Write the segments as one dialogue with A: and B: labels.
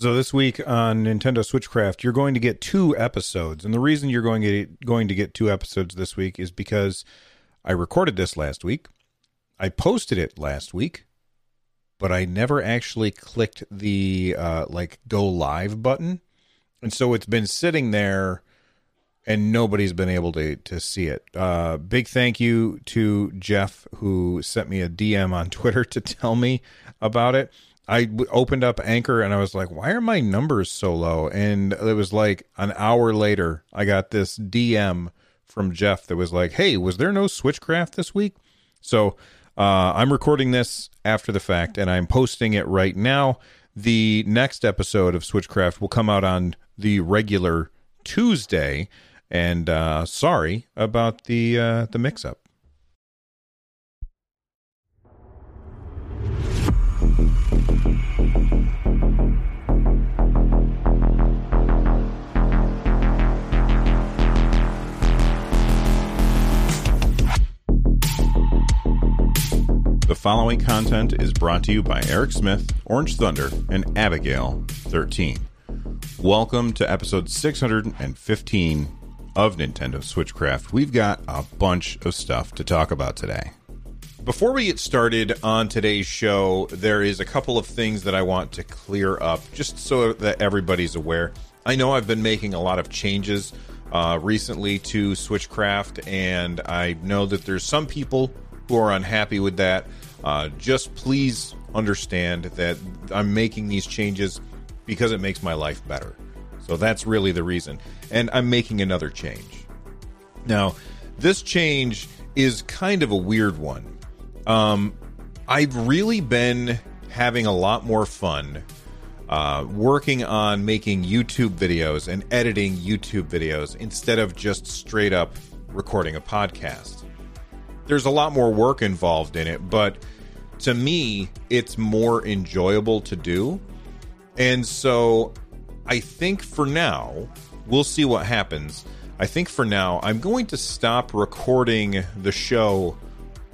A: So this week on Nintendo Switchcraft, you're going to get two episodes, and the reason you're going to get, going to get two episodes this week is because I recorded this last week, I posted it last week, but I never actually clicked the uh, like go live button, and so it's been sitting there, and nobody's been able to to see it. Uh, big thank you to Jeff who sent me a DM on Twitter to tell me about it I opened up Anchor and I was like, why are my numbers so low? And it was like an hour later, I got this DM from Jeff that was like, hey, was there no Switchcraft this week? So uh, I'm recording this after the fact and I'm posting it right now. The next episode of Switchcraft will come out on the regular Tuesday. And uh, sorry about the uh, the mix up. The following content is brought to you by Eric Smith, Orange Thunder, and Abigail 13. Welcome to episode 615 of Nintendo Switchcraft. We've got a bunch of stuff to talk about today. Before we get started on today's show, there is a couple of things that I want to clear up just so that everybody's aware. I know I've been making a lot of changes uh, recently to Switchcraft, and I know that there's some people who are unhappy with that, uh, just please understand that I'm making these changes because it makes my life better. So that's really the reason. And I'm making another change. Now, this change is kind of a weird one. Um, I've really been having a lot more fun uh, working on making YouTube videos and editing YouTube videos instead of just straight up recording a podcast there's a lot more work involved in it, but to me, it's more enjoyable to do. And so I think for now, we'll see what happens. I think for now, I'm going to stop recording the show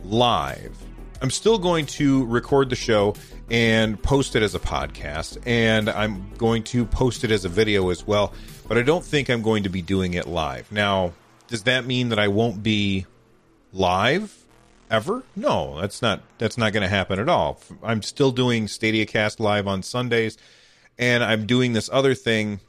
A: live. I'm still going to record the show and post it as a podcast, and I'm going to post it as a video as well, but I don't think I'm going to be doing it live. Now, does that mean that I won't be live ever? No, that's not that's not going to happen at all. I'm still doing Stadia Cast live on Sundays, and I'm doing this other thing,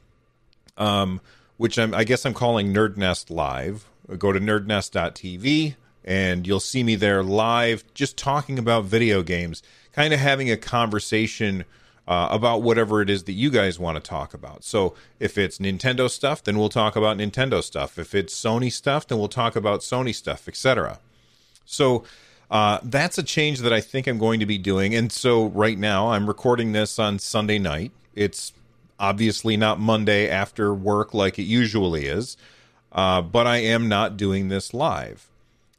A: um, which I'm I guess I'm calling Nerd Nest Live. Go to nerdnest.tv and you'll see me there live, just talking about video games, kind of having a conversation. Uh, about whatever it is that you guys want to talk about. So if it's Nintendo stuff, then we'll talk about Nintendo stuff. If it's Sony stuff, then we'll talk about Sony stuff, etc. So uh, that's a change that I think I'm going to be doing. And so right now I'm recording this on Sunday night. It's obviously not Monday after work like it usually is, uh, but I am not doing this live.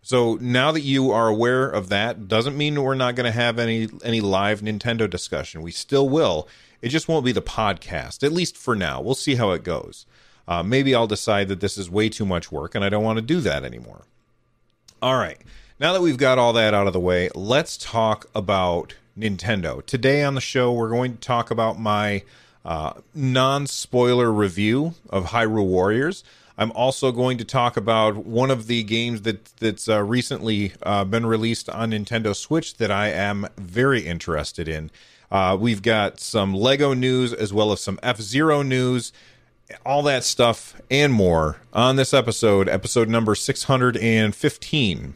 A: So now that you are aware of that, doesn't mean we're not going to have any any live Nintendo discussion. We still will. It just won't be the podcast, at least for now. We'll see how it goes. Uh, maybe I'll decide that this is way too much work and I don't want to do that anymore. All right. Now that we've got all that out of the way, let's talk about Nintendo. Today on the show, we're going to talk about my uh, non spoiler review of Hyrule Warriors. I'm also going to talk about one of the games that that's uh, recently uh, been released on Nintendo Switch that I am very interested in. Uh, we've got some Lego news as well as some F Zero news, all that stuff and more on this episode, episode number 615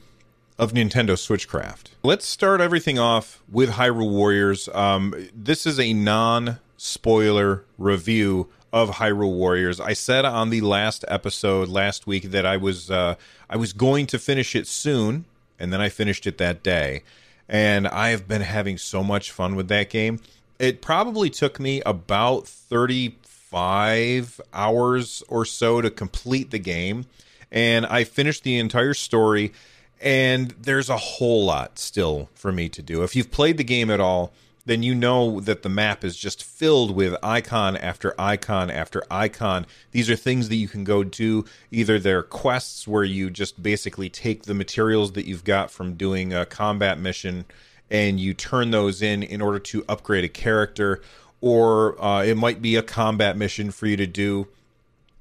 A: of Nintendo Switchcraft. Let's start everything off with Hyrule Warriors. Um, this is a non spoiler review of Hyrule Warriors. I said on the last episode last week that I was uh, I was going to finish it soon, and then I finished it that day. And I have been having so much fun with that game. It probably took me about 35 hours or so to complete the game. And I finished the entire story. And there's a whole lot still for me to do. If you've played the game at all, then you know that the map is just filled with icon after icon after icon. These are things that you can go do. Either they're quests where you just basically take the materials that you've got from doing a combat mission and you turn those in in order to upgrade a character, or uh, it might be a combat mission for you to do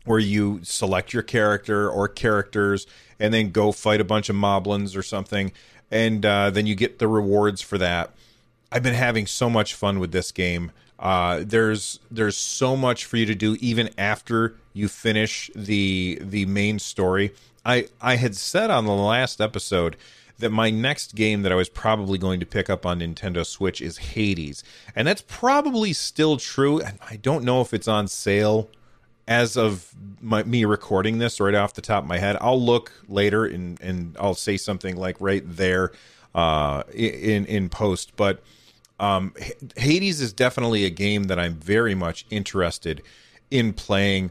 A: where you select your character or characters and then go fight a bunch of moblins or something, and uh, then you get the rewards for that I've been having so much fun with this game. Uh, there's there's so much for you to do even after you finish the the main story. I I had said on the last episode that my next game that I was probably going to pick up on Nintendo Switch is Hades, and that's probably still true. And I don't know if it's on sale as of my, me recording this right off the top of my head. I'll look later and and I'll say something like right there uh, in in post, but um, Hades is definitely a game that I'm very much interested in playing,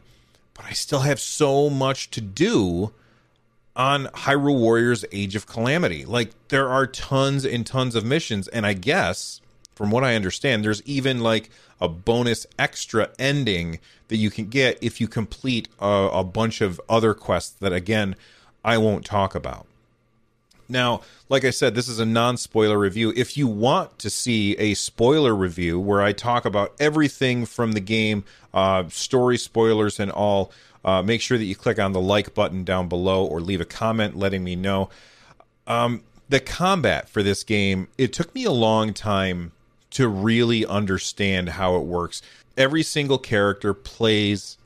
A: but I still have so much to do on Hyrule Warriors Age of Calamity. Like, there are tons and tons of missions, and I guess, from what I understand, there's even like a bonus extra ending that you can get if you complete a, a bunch of other quests that, again, I won't talk about. Now, like I said, this is a non spoiler review. If you want to see a spoiler review where I talk about everything from the game, uh, story spoilers and all, uh, make sure that you click on the like button down below or leave a comment letting me know. Um, the combat for this game, it took me a long time to really understand how it works. Every single character plays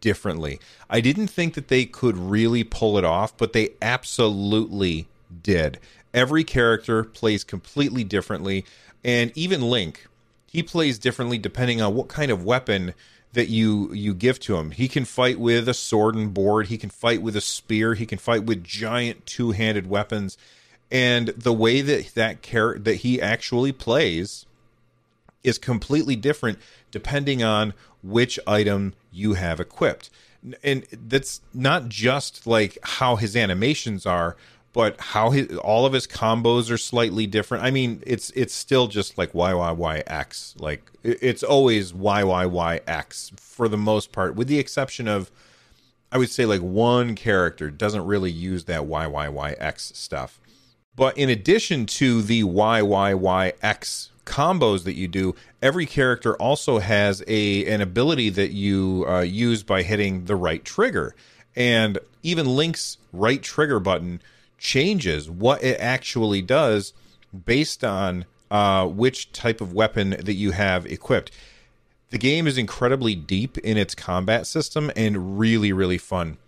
A: differently. I didn't think that they could really pull it off, but they absolutely did. Every character plays completely differently, and even Link, he plays differently depending on what kind of weapon that you you give to him. He can fight with a sword and board, he can fight with a spear, he can fight with giant two-handed weapons. And the way that that character that he actually plays is completely different depending on which item you have equipped. And that's not just like how his animations are, but how his all of his combos are slightly different. I mean, it's it's still just like Y Y Y X. Like it's always Y Y Y X for the most part, with the exception of I would say like one character doesn't really use that Y Y Y X stuff. But in addition to the Y Y Y X combos that you do, every character also has a an ability that you uh, use by hitting the right trigger. And even Link's right trigger button changes what it actually does based on uh, which type of weapon that you have equipped. The game is incredibly deep in its combat system and really, really fun.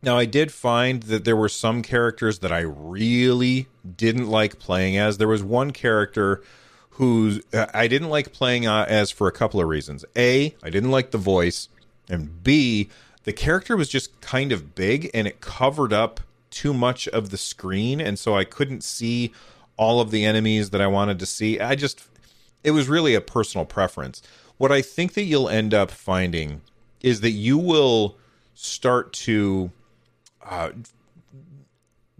A: Now, I did find that there were some characters that I really didn't like playing as. There was one character who uh, I didn't like playing uh, as for a couple of reasons. A, I didn't like the voice, and B, the character was just kind of big and it covered up too much of the screen, and so I couldn't see all of the enemies that I wanted to see. I just, it was really a personal preference. What I think that you'll end up finding is that you will start to uh,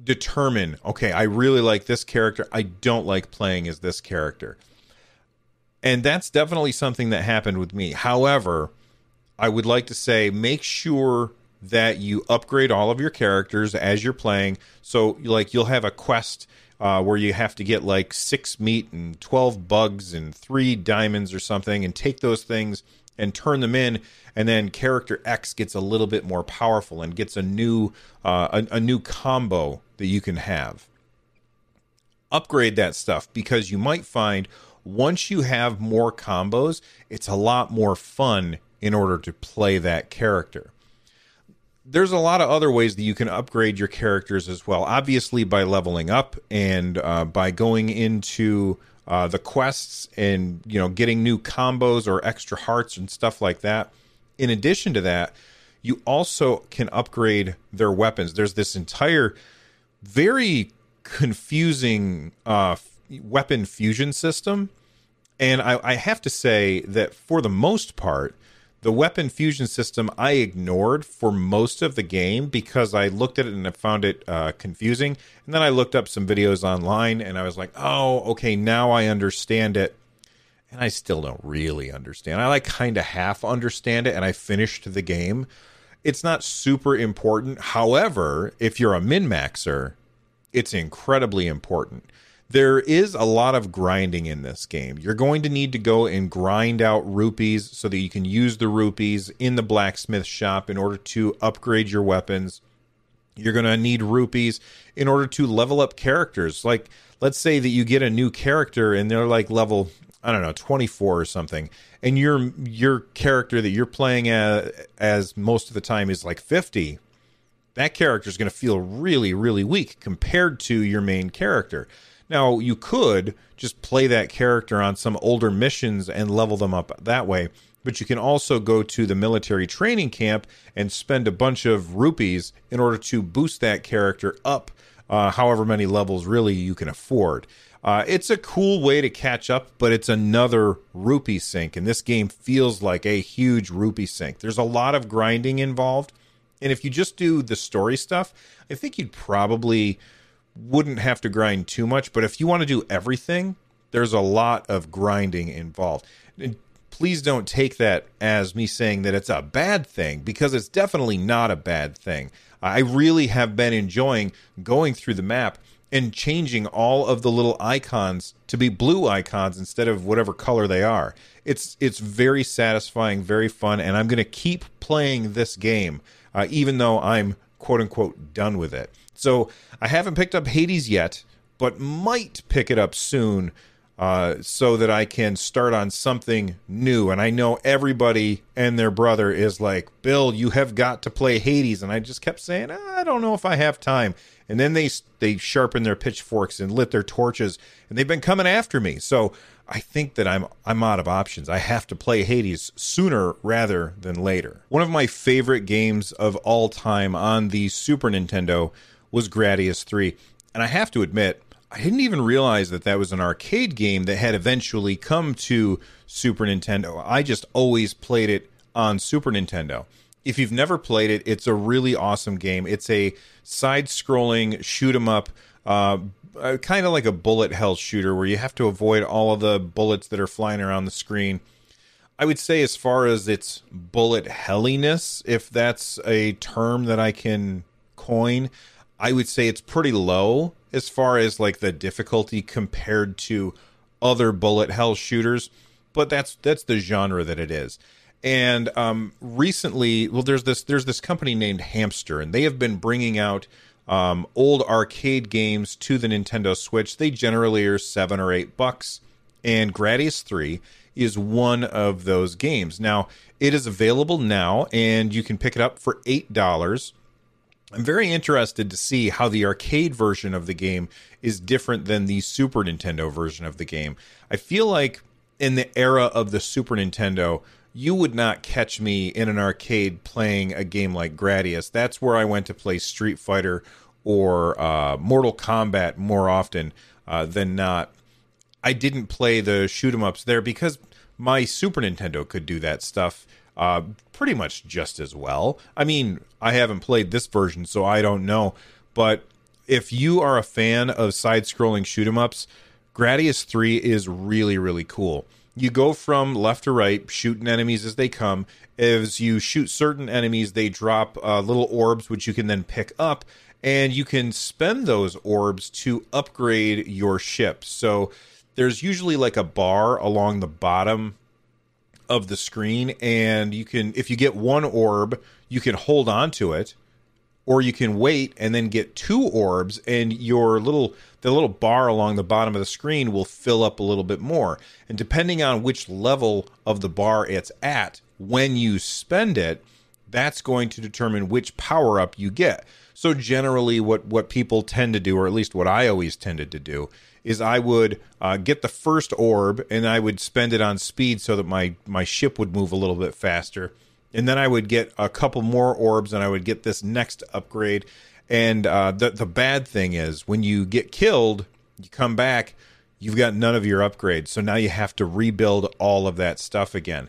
A: determine okay, I really like this character, I don't like playing as this character. And that's definitely something that happened with me. However, I would like to say make sure that you upgrade all of your characters as you're playing. So, like, you'll have a quest uh, where you have to get like six meat and 12 bugs and three diamonds or something, and take those things and turn them in. And then character X gets a little bit more powerful and gets a new uh, a, a new combo that you can have. Upgrade that stuff because you might find once you have more combos, it's a lot more fun in order to play that character there's a lot of other ways that you can upgrade your characters as well. Obviously, by leveling up and uh, by going into uh, the quests and you know getting new combos or extra hearts and stuff like that. In addition to that, you also can upgrade their weapons. There's this entire very confusing uh, weapon fusion system, And I, I have to say that for the most part, the weapon fusion system I ignored for most of the game because I looked at it and I found it uh, confusing. And then I looked up some videos online and I was like, oh, okay, now I understand it. And I still don't really understand. I like kind of half understand it and I finished the game. It's not super important. However, if you're a min maxer, it's incredibly important there is a lot of grinding in this game. You're going to need to go and grind out rupees so that you can use the rupees in the blacksmith shop in order to upgrade your weapons. You're going to need rupees in order to level up characters. Like, let's say that you get a new character and they're like level, I don't know, 24 or something, and your your character that you're playing as, as most of the time is like 50. That character is going to feel really, really weak compared to your main character. Now, you could just play that character on some older missions and level them up that way, but you can also go to the military training camp and spend a bunch of rupees in order to boost that character up uh, however many levels really you can afford. Uh, it's a cool way to catch up, but it's another rupee sink, and this game feels like a huge rupee sink. There's a lot of grinding involved, and if you just do the story stuff, I think you'd probably wouldn't have to grind too much. But if you want to do everything, there's a lot of grinding involved. And please don't take that as me saying that it's a bad thing because it's definitely not a bad thing. I really have been enjoying going through the map and changing all of the little icons to be blue icons instead of whatever color they are. It's it's very satisfying, very fun, and I'm going to keep playing this game uh, even though I'm quote unquote done with it. So I haven't picked up Hades yet, but might pick it up soon uh, so that I can start on something new. And I know everybody and their brother is like, Bill, you have got to play Hades. And I just kept saying, I don't know if I have time. And then they they sharpened their pitchforks and lit their torches, and they've been coming after me. So I think that I'm I'm out of options. I have to play Hades sooner rather than later. One of my favorite games of all time on the Super Nintendo was Gradius 3. And I have to admit, I didn't even realize that that was an arcade game that had eventually come to Super Nintendo. I just always played it on Super Nintendo. If you've never played it, it's a really awesome game. It's a side scrolling shoot 'em up, uh, uh, kind of like a bullet hell shooter where you have to avoid all of the bullets that are flying around the screen. I would say, as far as its bullet helliness, if that's a term that I can coin, I would say it's pretty low as far as like the difficulty compared to other bullet hell shooters, but that's that's the genre that it is. And um, recently, well, there's this there's this company named Hamster, and they have been bringing out um, old arcade games to the Nintendo Switch. They generally are seven or eight bucks, and Gradius Three is one of those games. Now, it is available now, and you can pick it up for eight dollars I'm very interested to see how the arcade version of the game is different than the Super Nintendo version of the game. I feel like in the era of the Super Nintendo, you would not catch me in an arcade playing a game like Gradius. That's where I went to play Street Fighter or uh, Mortal Kombat more often uh, than not. I didn't play the shoot 'em ups there because my Super Nintendo could do that stuff uh, pretty much just as well. I mean, I haven't played this version, so I don't know. But if you are a fan of side scrolling shoot 'em ups, Gradius 3 is really, really cool. You go from left to right, shooting enemies as they come. As you shoot certain enemies, they drop uh, little orbs, which you can then pick up, and you can spend those orbs to upgrade your ship. So there's usually like a bar along the bottom of the screen and you can if you get one orb you can hold on to it or you can wait and then get two orbs and your little the little bar along the bottom of the screen will fill up a little bit more. And depending on which level of the bar it's at when you spend it that's going to determine which power up you get. So generally what what people tend to do or at least what I always tended to do is I would uh, get the first orb and I would spend it on speed so that my my ship would move a little bit faster, and then I would get a couple more orbs and I would get this next upgrade. And uh, the the bad thing is when you get killed, you come back, you've got none of your upgrades. So now you have to rebuild all of that stuff again.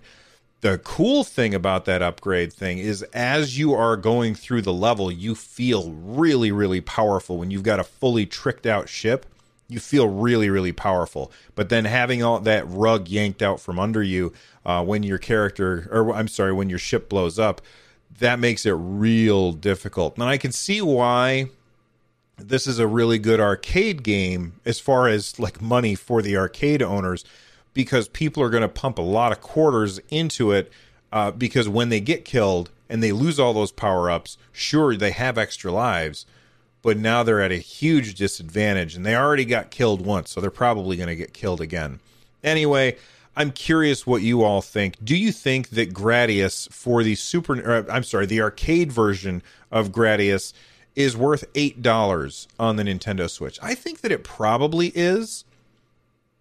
A: The cool thing about that upgrade thing is as you are going through the level, you feel really, really powerful when you've got a fully tricked out ship. You feel really, really powerful. But then having all that rug yanked out from under you uh, when your character, or I'm sorry, when your ship blows up, that makes it real difficult. And I can see why this is a really good arcade game as far as like money for the arcade owners because people are going to pump a lot of quarters into it uh, because when they get killed and they lose all those power ups, sure, they have extra lives, but now they're at a huge disadvantage and they already got killed once, so they're probably going to get killed again. Anyway, I'm curious what you all think. Do you think that Gradius for the super, I'm sorry, the arcade version of Gradius is worth eight dollars on the Nintendo Switch? I think that it probably is,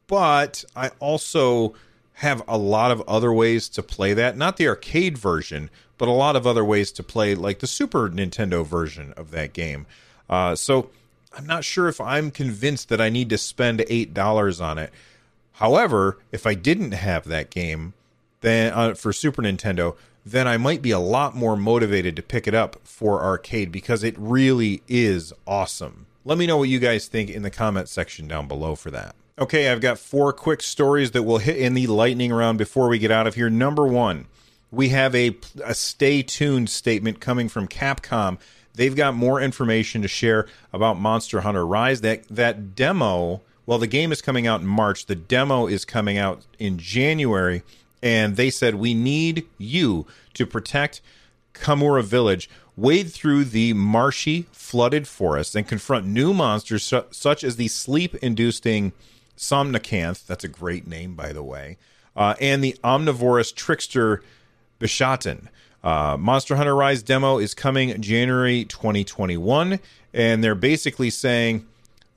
A: but I also have a lot of other ways to play that. Not the arcade version, but a lot of other ways to play, like the Super Nintendo version of that game. Uh, so I'm not sure if I'm convinced that I need to spend eight dollars on it. However, if I didn't have that game, then uh, for Super Nintendo, then I might be a lot more motivated to pick it up for arcade because it really is awesome. Let me know what you guys think in the comment section down below for that. Okay, I've got four quick stories that will hit in the lightning round before we get out of here. Number one, we have a, a stay tuned statement coming from Capcom. They've got more information to share about Monster Hunter Rise. That that demo well, the game is coming out in March. The demo is coming out in January. And they said, We need you to protect Kamura Village, wade through the marshy, flooded forest, and confront new monsters su- such as the sleep inducing Somnacanth. That's a great name, by the way. Uh, and the omnivorous trickster Bishaten. Uh, Monster Hunter Rise demo is coming January 2021. And they're basically saying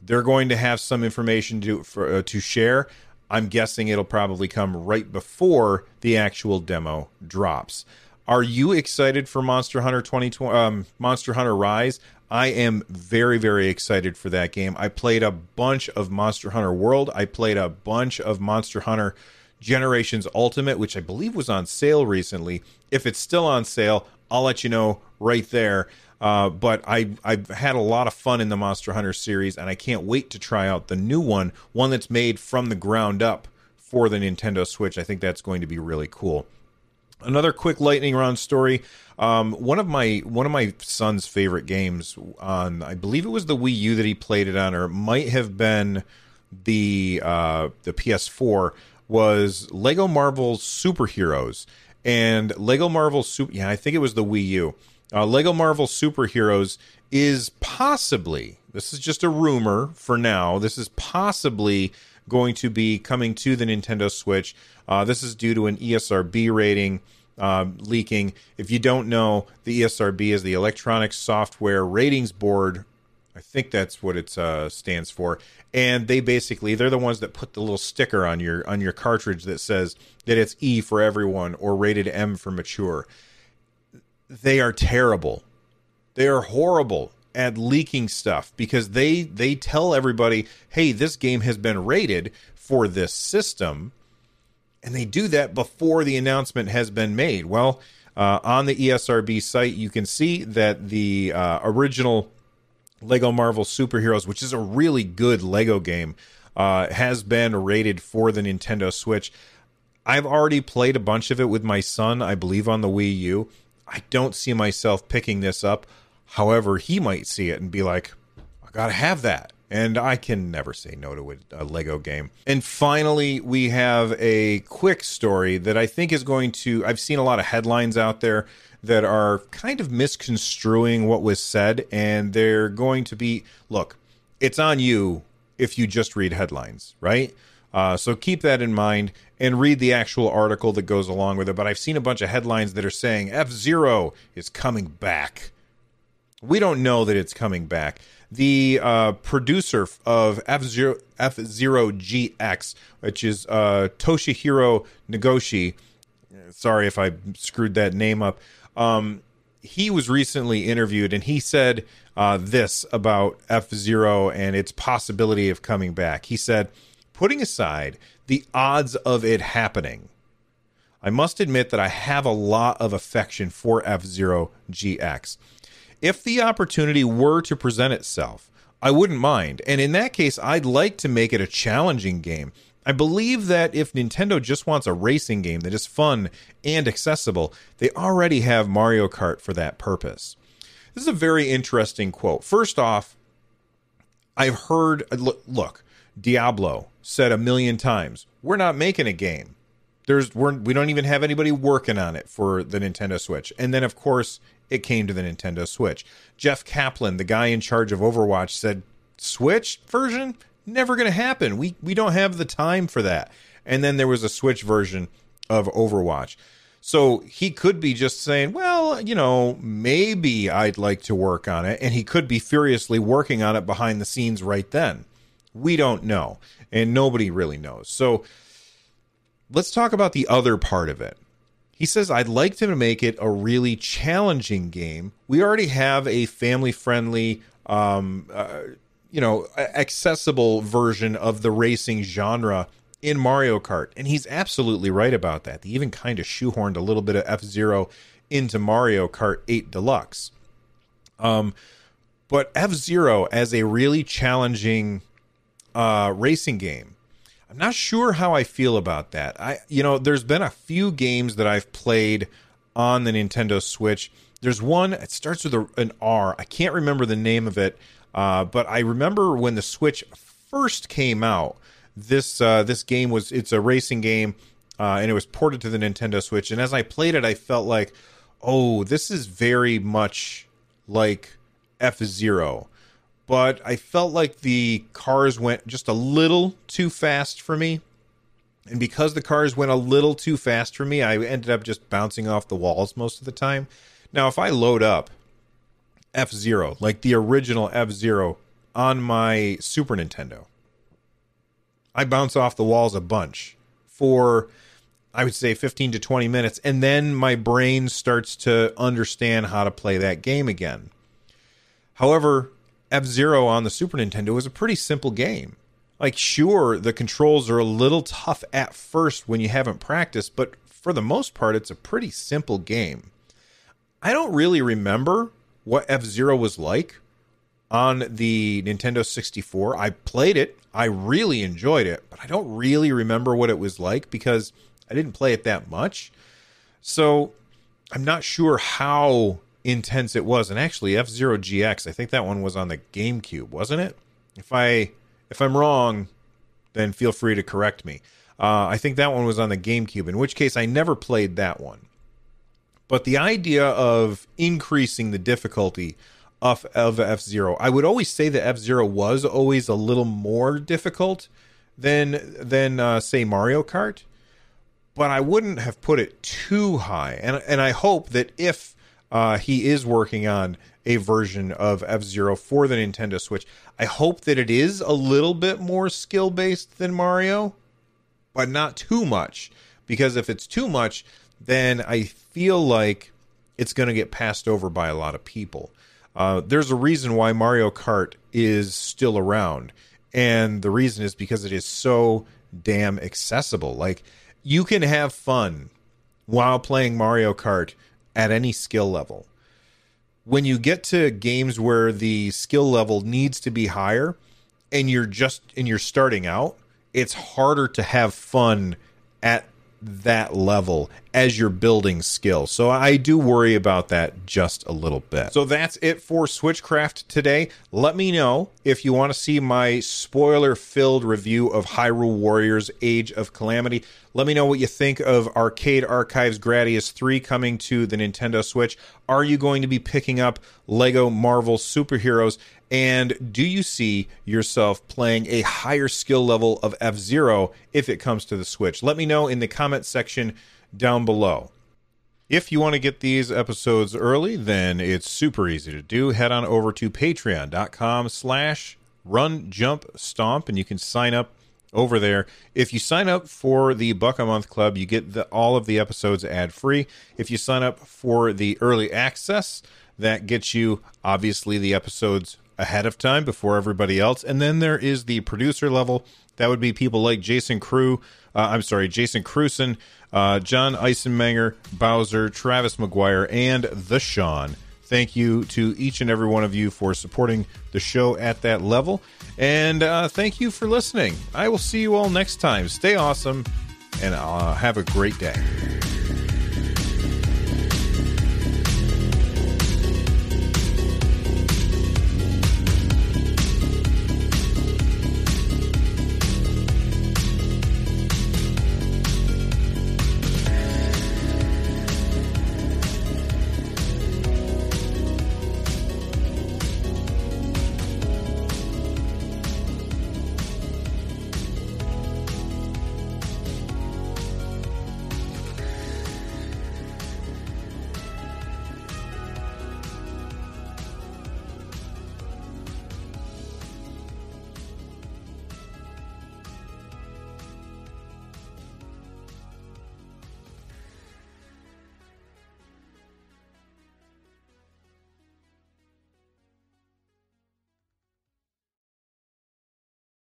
A: they're going to have some information to for, uh, to share. I'm guessing it'll probably come right before the actual demo drops. Are you excited for Monster Hunter 2020 um, Monster Hunter Rise? I am very very excited for that game. I played a bunch of Monster Hunter World. I played a bunch of Monster Hunter Generations Ultimate, which I believe was on sale recently. If it's still on sale, I'll let you know right there. Uh, but I I've had a lot of fun in the Monster Hunter series, and I can't wait to try out the new one, one that's made from the ground up for the Nintendo Switch. I think that's going to be really cool. Another quick lightning round story. Um, one of my one of my son's favorite games on I believe it was the Wii U that he played it on, or it might have been the uh, the PS4 was Lego Marvel Superheroes and Lego Marvel Super. Yeah, I think it was the Wii U uh, Lego Marvel Superheroes is possibly, this is just a rumor for now, this is possibly going to be coming to the Nintendo Switch. Uh, this is due to an ESRB rating uh, leaking. If you don't know, the ESRB is the Electronic Software Ratings Board. I think that's what it uh, stands for. And they basically they're the ones that put the little sticker on your on your cartridge that says that it's E for everyone or rated M for mature they are terrible. They are horrible at leaking stuff because they they tell everybody, "Hey, this game has been rated for this system." And they do that before the announcement has been made. Well, uh, on the ESRB site, you can see that the uh, original Lego Marvel Superheroes, which is a really good Lego game, uh, has been rated for the Nintendo Switch. I've already played a bunch of it with my son, I believe, on the Wii U. I don't see myself picking this up. However, he might see it and be like, I got to have that. And I can never say no to a, Lego game. And finally, we have a quick story that I think is going to. I've seen a lot of headlines out there that are kind of misconstruing what was said, and they're going to be look, it's on you if you just read headlines, right? Uh, so keep that in mind and read the actual article that goes along with it. But I've seen a bunch of headlines that are saying F Zero is coming back. We don't know that it's coming back. The uh, producer of F Zero F Zero GX, which is uh, Toshihiro Nagoshi. Sorry if I screwed that name up. Um, he was recently interviewed and he said uh, this about F Zero and its possibility of coming back. He said putting aside the odds of it happening, I must admit that I have a lot of affection for F Zero GX. If the opportunity were to present itself, I wouldn't mind. And in that case, I'd like to make it a challenging game. I believe that if Nintendo just wants a racing game that is fun and accessible, they already have Mario Kart for that purpose. This is a very interesting quote. First off, I've heard look, Diablo said a million times, "We're not making a game. There's we're we don't even have anybody working on it for the Nintendo Switch." And then of course, it came to the Nintendo Switch. Jeff Kaplan, the guy in charge of Overwatch, said, "Switch version never going to happen. We we don't have the time for that." And then there was a Switch version of Overwatch. So he could be just saying, well, you know, maybe I'd like to work on it. And he could be furiously working on it behind the scenes right then. We don't know. And nobody really knows. So let's talk about the other part of it. He says, I'd like to make it a really challenging game. We already have a family friendly, um, uh, you know, accessible version of the racing genre in Mario Kart. And he's absolutely right about that. They even kind of shoehorned a little bit of F Zero into Mario Kart 8 Deluxe. Um, but F Zero as a really challenging uh, racing game, I'm not sure how I feel about that. I, you know, there's been a few games that I've played on the Nintendo Switch. There's one, it starts with a, an R. I can't remember the name of it, uh, but I remember when the Switch first came out this uh, this game was it's a racing game, uh, and it was ported to the Nintendo Switch. And as I played it, I felt like, oh, this is very much like F Zero, but I felt like the cars went just a little too fast for me. And because the cars went a little too fast for me, I ended up just bouncing off the walls most of the time. Now, if I load up F Zero, like the original F Zero, on my Super Nintendo, I bounce off the walls a bunch for I would say 15 to 20 minutes and then my brain starts to understand how to play that game again. However, F-Zero on the Super Nintendo is a pretty simple game. Like sure, the controls are a little tough at first when you haven't practiced, but for the most part it's a pretty simple game. I don't really remember what F-Zero was like on the Nintendo 64. I played it I really enjoyed it, but I don't really remember what it was like because I didn't play it that much. So I'm not sure how intense it was. And actually, F Zero GX, I think that one was on the GameCube, wasn't it? If I if I'm wrong, then feel free to correct me. Uh, I think that one was on the GameCube, in which case I never played that one. But the idea of increasing the difficulty of, of F Zero. I would always say that F Zero was always a little more difficult than than uh, say Mario Kart, but I wouldn't have put it too high. And and I hope that if uh, he is working on a version of F Zero for the Nintendo Switch, I hope that it is a little bit more skill based than Mario, but not too much. Because if it's too much, then I feel like it's going to get passed over by a lot of people. Uh, there's a reason why Mario Kart is still around, and the reason is because it is so damn accessible. Like you can have fun while playing Mario Kart at any skill level. When you get to games where the skill level needs to be higher and you're just and you're starting out, it's harder to have fun at that level as you're building skill. So I do worry about that just a little bit. So that's it for Switchcraft today. Let me know if you want to see my spoiler filled review of Hyrule Warriors Age of Calamity. Let me know what you think of Arcade Archives Gradius 3 coming to the Nintendo Switch. Are you going to be picking up Lego Marvel Superheroes? And do you see yourself playing a higher skill level of F Zero if it comes to the Switch? Let me know in the comment section down below. If you want to get these episodes early, then it's super easy to do. Head on over to patreon.com slash run jump stomp and you can sign up over there. If you sign up for the Buck a Month Club, you get the, all of the episodes ad free. If you sign up for the early access, that gets you obviously the episodes ahead of time before everybody else. And then there is the producer level. That would be people like Jason Crew. Uh, I'm sorry, Jason Cruson, uh, John Eisenmenger, Bowser, Travis McGuire, and the Sean. Thank you to each and every one of you for supporting the show at that level. And uh, thank you for listening. I will see you all next time. Stay awesome and uh, have a great day.